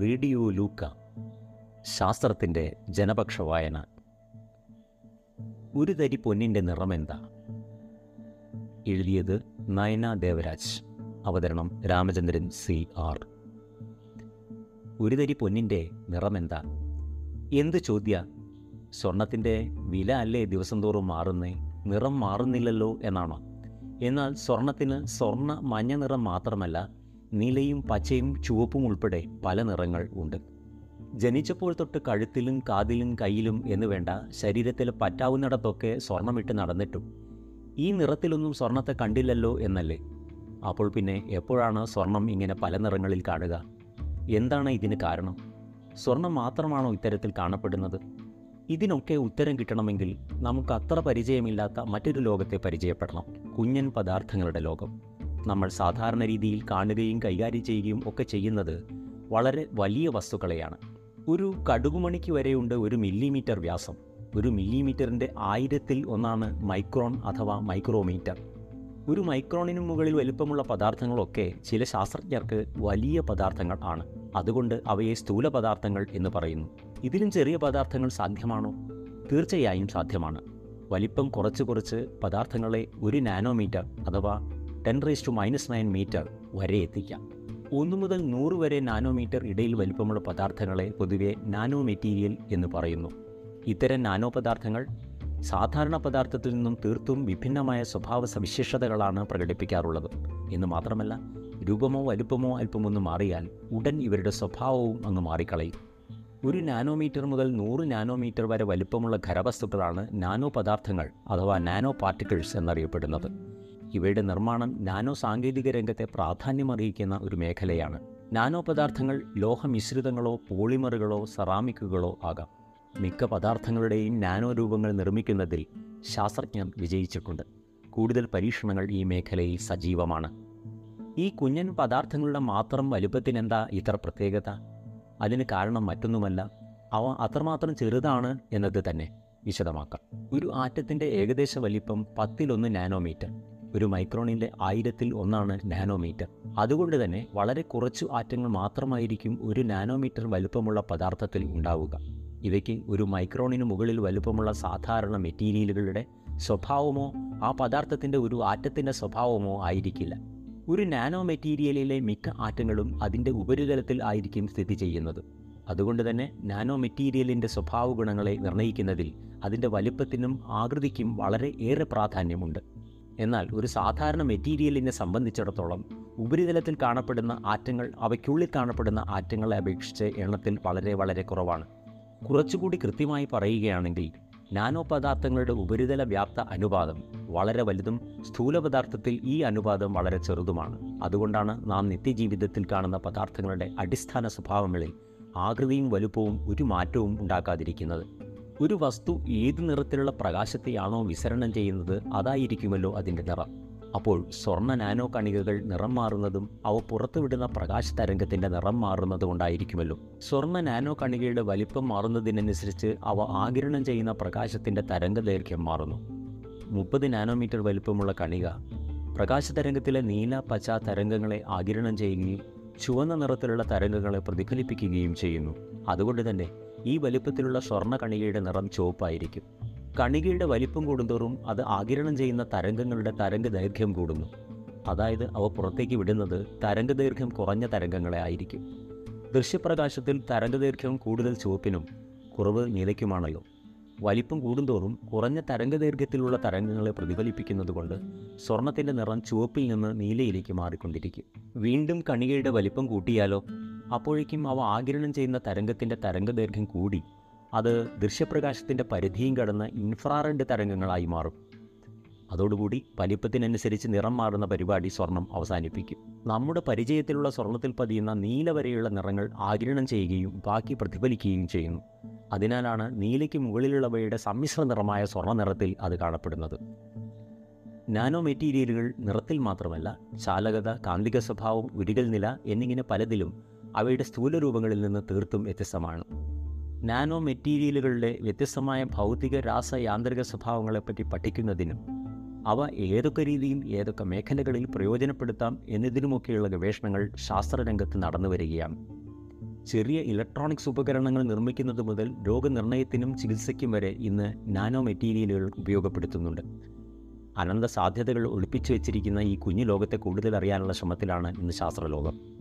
Radio ലൂക്ക ശാസ്ത്രത്തിന്റെ ജനപക്ഷ വായന ഒരു തരി പൊന്നിന്റെ നിറമെന്താ? എഴുതിയത് നയന ദേവരാജ് അവതരണം രാമചന്ദ്രൻ സി ആർ. ഒരു തരി പൊന്നിന്റെ നിറമെന്താ? എന്ത് ചോദ്യ? സ്വർണത്തിന്റെ വില അല്ലേ ദിവസം തോറും മാറുന്നേ? നിറം മാറുന്നില്ലല്ലോ എന്നാണോ? എന്നാൽ സ്വർണത്തിന് സ്വർണ മഞ്ഞ നിറം മാത്രമല്ല നീലയും പച്ചയും ചുവപ്പും ഉൾപ്പെടെ പല നിറങ്ങൾ ഉണ്ട്. ജനിച്ചപ്പോൾ തൊട്ട് കഴുത്തിലും കാതിലും കയ്യിലും എന്ന് വേണ്ട ശരീരത്തിൽ പറ്റാവുന്നിടത്തൊക്കെ സ്വർണമിട്ട് നടന്നിട്ടും ഈ നിറത്തിലൊന്നും സ്വർണത്തെ കണ്ടില്ലല്ലോ എന്നല്ലേ? അപ്പോൾ പിന്നെ എപ്പോഴാണ് സ്വർണം ഇങ്ങനെ പല നിറങ്ങളിൽ കാണുക? എന്താണ് ഇതിന് കാരണം? സ്വർണം മാത്രമാണോ ഇത്തരത്തിൽ കാണപ്പെടുന്നത്? ഇതിനൊക്കെ ഉത്തരം കിട്ടണമെങ്കിൽ നമുക്ക് അത്ര പരിചയമില്ലാത്ത മറ്റൊരു ലോകത്തെ പരിചയപ്പെടണം. കുഞ്ഞൻ പദാർത്ഥങ്ങളുടെ ലോകം. നമ്മൾ സാധാരണ രീതിയിൽ കാണുകയും കൈകാര്യം ചെയ്യുകയും ഒക്കെ ചെയ്യുന്നത് വളരെ വലിയ വസ്തുക്കളെയാണ്. ഒരു കടുകുമണിക്ക് വരെയുണ്ട് ഒരു മില്ലിമീറ്റർ വ്യാസം. ഒരു മില്ലിമീറ്ററിന്റെ ആയിരത്തിൽ ഒന്നാണ് മൈക്രോൺ അഥവാ മൈക്രോമീറ്റർ. ഒരു മൈക്രോണിന് മുകളിൽ വലുപ്പമുള്ള പദാർത്ഥങ്ങളൊക്കെ ചില ശാസ്ത്രജ്ഞർക്ക് വലിയ പദാർത്ഥങ്ങൾ ആണ്. അതുകൊണ്ട് അവയെ സ്ഥൂല പദാർത്ഥങ്ങൾ എന്ന് പറയുന്നു. ഇതിലും ചെറിയ പദാർത്ഥങ്ങൾ സാധ്യമാണോ? തീർച്ചയായും സാധ്യമാണ്. വലിപ്പം കുറച്ച് കുറച്ച് പദാർത്ഥങ്ങളെ ഒരു നാനോമീറ്റർ അഥവാ ten raise to minus nine metre വരെ എത്തിക്കാം. ഒന്ന് മുതൽ നൂറ് വരെ നാനോമീറ്റർ ഇടയിൽ വലിപ്പമുള്ള പദാർത്ഥങ്ങളെ പൊതുവെ നാനോ മെറ്റീരിയൽ എന്ന് പറയുന്നു. ഇത്തരം നാനോ പദാർത്ഥങ്ങൾ സാധാരണ പദാർത്ഥത്തിൽ നിന്നും തീർത്തും വിഭിന്നമായ സ്വഭാവ സവിശേഷതകളാണ് പ്രകടിപ്പിക്കാറുള്ളത്. എന്ന് മാത്രമല്ല രൂപമോ വലുപ്പമോ അല്പമൊന്ന് മാറിയാൽ ഉടൻ ഇവരുടെ സ്വഭാവവും അങ്ങ് മാറിക്കളയും. ഒരു നാനോമീറ്റർ മുതൽ നൂറ് നാനോമീറ്റർ വരെ വലുപ്പമുള്ള ഖരവസ്തുക്കളാണ് നാനോ പദാർത്ഥങ്ങൾ അഥവാ നാനോ പാർട്ടിക്കിൾസ് എന്നറിയപ്പെടുന്നത്. ഇവയുടെ നിർമ്മാണം നാനോ സാങ്കേതിക രംഗത്തെ പ്രാധാന്യമറിയിക്കുന്ന ഒരു മേഖലയാണ്. നാനോ പദാർത്ഥങ്ങൾ ലോഹമിശ്രിതങ്ങളോ പോളിമറുകളോ സെറാമിക്കുകളോ ആകാം. മിക്ക പദാർത്ഥങ്ങളുടെയും നാനോ രൂപങ്ങൾ നിർമ്മിക്കുന്നതിൽ ശാസ്ത്രജ്ഞർ വിജയിച്ചിട്ടുണ്ട്. കൂടുതൽ പരീക്ഷണങ്ങൾ ഈ മേഖലയിൽ സജീവമാണ്. ഈ കുഞ്ഞൻ പദാർത്ഥങ്ങളുടെ മാത്രം വലുപ്പത്തിനെന്താ ഇത്ര പ്രത്യേകത? അതിന് കാരണം മറ്റൊന്നുമല്ല. അവ അത്രമാത്രം ചെറുതാണ് എന്നത് തന്നെ വിശദമാക്കാം. ഒരു ആറ്റത്തിന്റെ ഏകദേശ വലിപ്പം പത്തിലൊന്ന് നാനോമീറ്റർ. ഒരു മൈക്രോണിന്റെ ആയിരത്തിൽ ഒന്നാണ് നാനോമീറ്റർ. അതുകൊണ്ട് തന്നെ വളരെ കുറച്ചു ആറ്റങ്ങൾ മാത്രമായിരിക്കും ഒരു നാനോമീറ്റർ വലുപ്പമുള്ള പദാർത്ഥത്തിൽ ഉണ്ടാവുക. ഇവയ്ക്ക് ഒരു മൈക്രോണിന് മുകളിൽ വലുപ്പമുള്ള സാധാരണ മെറ്റീരിയലുകളുടെ സ്വഭാവമോ ആ പദാർത്ഥത്തിന്റെ ഒരു ആറ്റത്തിന്റെ സ്വഭാവമോ ആയിരിക്കില്ല. ഒരു നാനോ മെറ്റീരിയലിലെ മിക്ക ആറ്റങ്ങളും അതിന്റെ ഉപരിതലത്തിൽ ആയിരിക്കും സ്ഥിതി ചെയ്യുന്നത്. അതുകൊണ്ട് തന്നെ നാനോ മെറ്റീരിയലിന്റെ സ്വഭാവ ഗുണങ്ങളെ നിർണയിക്കുന്നതിൽ അതിന്റെ വലിപ്പത്തിനും ആകൃതിക്കും വളരെ ഏറെ പ്രാധാന്യമുണ്ട്. എന്നാൽ ഒരു സാധാരണ മെറ്റീരിയലിനെ സംബന്ധിച്ചിടത്തോളം ഉപരിതലത്തിൽ കാണപ്പെടുന്ന ആറ്റങ്ങൾ അവയ്ക്കുള്ളിൽ കാണപ്പെടുന്ന ആറ്റങ്ങളെ അപേക്ഷിച്ച് എണ്ണത്തിൽ വളരെ വളരെ കുറവാണ്. കുറച്ചുകൂടി കൃത്യമായി പറയുകയാണെങ്കിൽ നാനോ പദാർത്ഥങ്ങളുടെ ഉപരിതല വ്യാപ്ത അനുപാതം വളരെ വലുതും സ്ഥൂല പദാർത്ഥത്തിൽ ഈ അനുപാതം വളരെ ചെറുതുമാണ്. അതുകൊണ്ടാണ് നാം നിത്യജീവിതത്തിൽ കാണുന്ന പദാർത്ഥങ്ങളുടെ അടിസ്ഥാന സ്വഭാവങ്ങളിൽ ആകൃതിയും വലുപ്പവും ഒരു മാറ്റവും ഉണ്ടാക്കാതിരിക്കുന്നത് ഒരു വസ്തു ഏത് നിറത്തിലുള്ള പ്രകാശത്തെയാണോ വിസരണം ചെയ്യുന്നത് അതായിരിക്കുമല്ലോ അതിന്റെ നിറം. അപ്പോൾ സ്വർണ നാനോ കണികകൾ നിറം മാറുന്നതും അവ പുറത്തുവിടുന്ന പ്രകാശ തരംഗത്തിന്റെ നിറം മാറുന്നതും കൊണ്ടായിരിക്കുമല്ലോ സ്വർണ നാനോ കണികയുടെ വലിപ്പം മാറുന്നതിനനുസരിച്ച് അവ ആകിരണം ചെയ്യുന്ന പ്രകാശത്തിന്റെ തരംഗദൈർഘ്യം മാറുന്നു. മുപ്പത് നാനോമീറ്റർ വലിപ്പമുള്ള കണിക പ്രകാശ തരംഗത്തിലെ നീല പച്ച തരംഗങ്ങളെ ആകിരണം ചെയ്യുകയും ചുവന്ന നിറത്തിലുള്ള തരംഗങ്ങളെ പ്രതിഫലിപ്പിക്കുകയും ചെയ്യുന്നു. അതുകൊണ്ട് തന്നെ ഈ വലിപ്പത്തിലുള്ള സ്വർണ കണികയുടെ നിറം ചുവപ്പായിരിക്കും. കണികയുടെ വലിപ്പം കൂടുന്തോറും അത് ആകിരണം ചെയ്യുന്ന തരംഗങ്ങളുടെ തരംഗ ദൈർഘ്യം കൂടുന്നു. അതായത് അവ പുറത്തേക്ക് വിടുന്നത് തരംഗ ദൈർഘ്യം കുറഞ്ഞ തരംഗങ്ങളെ ആയിരിക്കും. ദൃശ്യപ്രകാശത്തിൽ തരംഗ ദൈർഘ്യം കൂടുതൽ ചുവപ്പിനും കുറവ് നീലയ്ക്കുമാണല്ലോ. വലിപ്പം കൂടുന്തോറും കുറഞ്ഞ തരംഗ ദൈർഘ്യത്തിലുള്ള തരംഗങ്ങളെ പ്രതിഫലിപ്പിക്കുന്നതുകൊണ്ട് സ്വർണത്തിന്റെ നിറം ചുവപ്പിൽ നിന്ന് നീലയിലേക്ക് മാറിക്കൊണ്ടിരിക്കും. വീണ്ടും കണികയുടെ വലിപ്പം കൂട്ടിയാലോ? അപ്പോഴേക്കും അവ ആകിരണം ചെയ്യുന്ന തരംഗത്തിന്റെ തരംഗ ദൈർഘ്യം കൂടി. അത് ദൃശ്യപ്രകാശത്തിന്റെ പരിധിയും കടന്ന് ഇൻഫ്രാറെഡ് തരംഗങ്ങളായി മാറും. അതോടുകൂടി വലിപ്പത്തിനനുസരിച്ച് നിറം മാറുന്ന പരിപാടി സ്വർണം അവസാനിപ്പിക്കും. നമ്മുടെ പരിചയത്തിലുള്ള സ്വർണത്തിൽ പതിയുന്ന നീല വരെയുള്ള നിറങ്ങൾ ആകിരണം ചെയ്യുകയും ബാക്കി പ്രതിഫലിക്കുകയും ചെയ്യുന്നു. അതിനാലാണ് നീലയ്ക്ക് മുകളിലുള്ളവയുടെ സമ്മിശ്ര നിറമായ സ്വർണ നിറത്തിൽ അത് കാണപ്പെടുന്നത്. നാനോ മെറ്റീരിയലുകൾ നിറത്തിൽ മാത്രമല്ല ചാലകത കാന്തിക സ്വഭാവം ഉരുകൽ നില എന്നിങ്ങനെ പലതിലും അവയുടെ സ്ഥൂല രൂപങ്ങളിൽ നിന്ന് തീർത്തും വ്യത്യസ്തമാണ്. നാനോ മെറ്റീരിയലുകളുടെ വ്യത്യസ്തമായ ഭൗതിക രാസ യാന്ത്രിക സ്വഭാവങ്ങളെപ്പറ്റി പഠിക്കുന്നതിനും അവ ഏതൊക്കെ രീതിയിൽ ഏതൊക്കെ മേഖലകളിൽ പ്രയോജനപ്പെടുത്താം എന്നതിനുമൊക്കെയുള്ള ഗവേഷണങ്ങൾ ശാസ്ത്രരംഗത്ത് നടന്നു വരികയാണ്. ചെറിയ ഇലക്ട്രോണിക്സ് ഉപകരണങ്ങൾ നിർമ്മിക്കുന്നത് മുതൽ രോഗനിർണയത്തിനും ചികിത്സയ്ക്കും വരെ ഇന്ന് നാനോ മെറ്റീരിയലുകൾ ഉപയോഗപ്പെടുത്തുന്നുണ്ട്. അനന്ത സാധ്യതകൾ ഒളിപ്പിച്ചു വെച്ചിരിക്കുന്ന ഈ കുഞ്ഞു ലോകത്തെ കൂടുതൽ അറിയാനുള്ള ശ്രമത്തിലാണ് ഇന്ന് ശാസ്ത്രലോകം.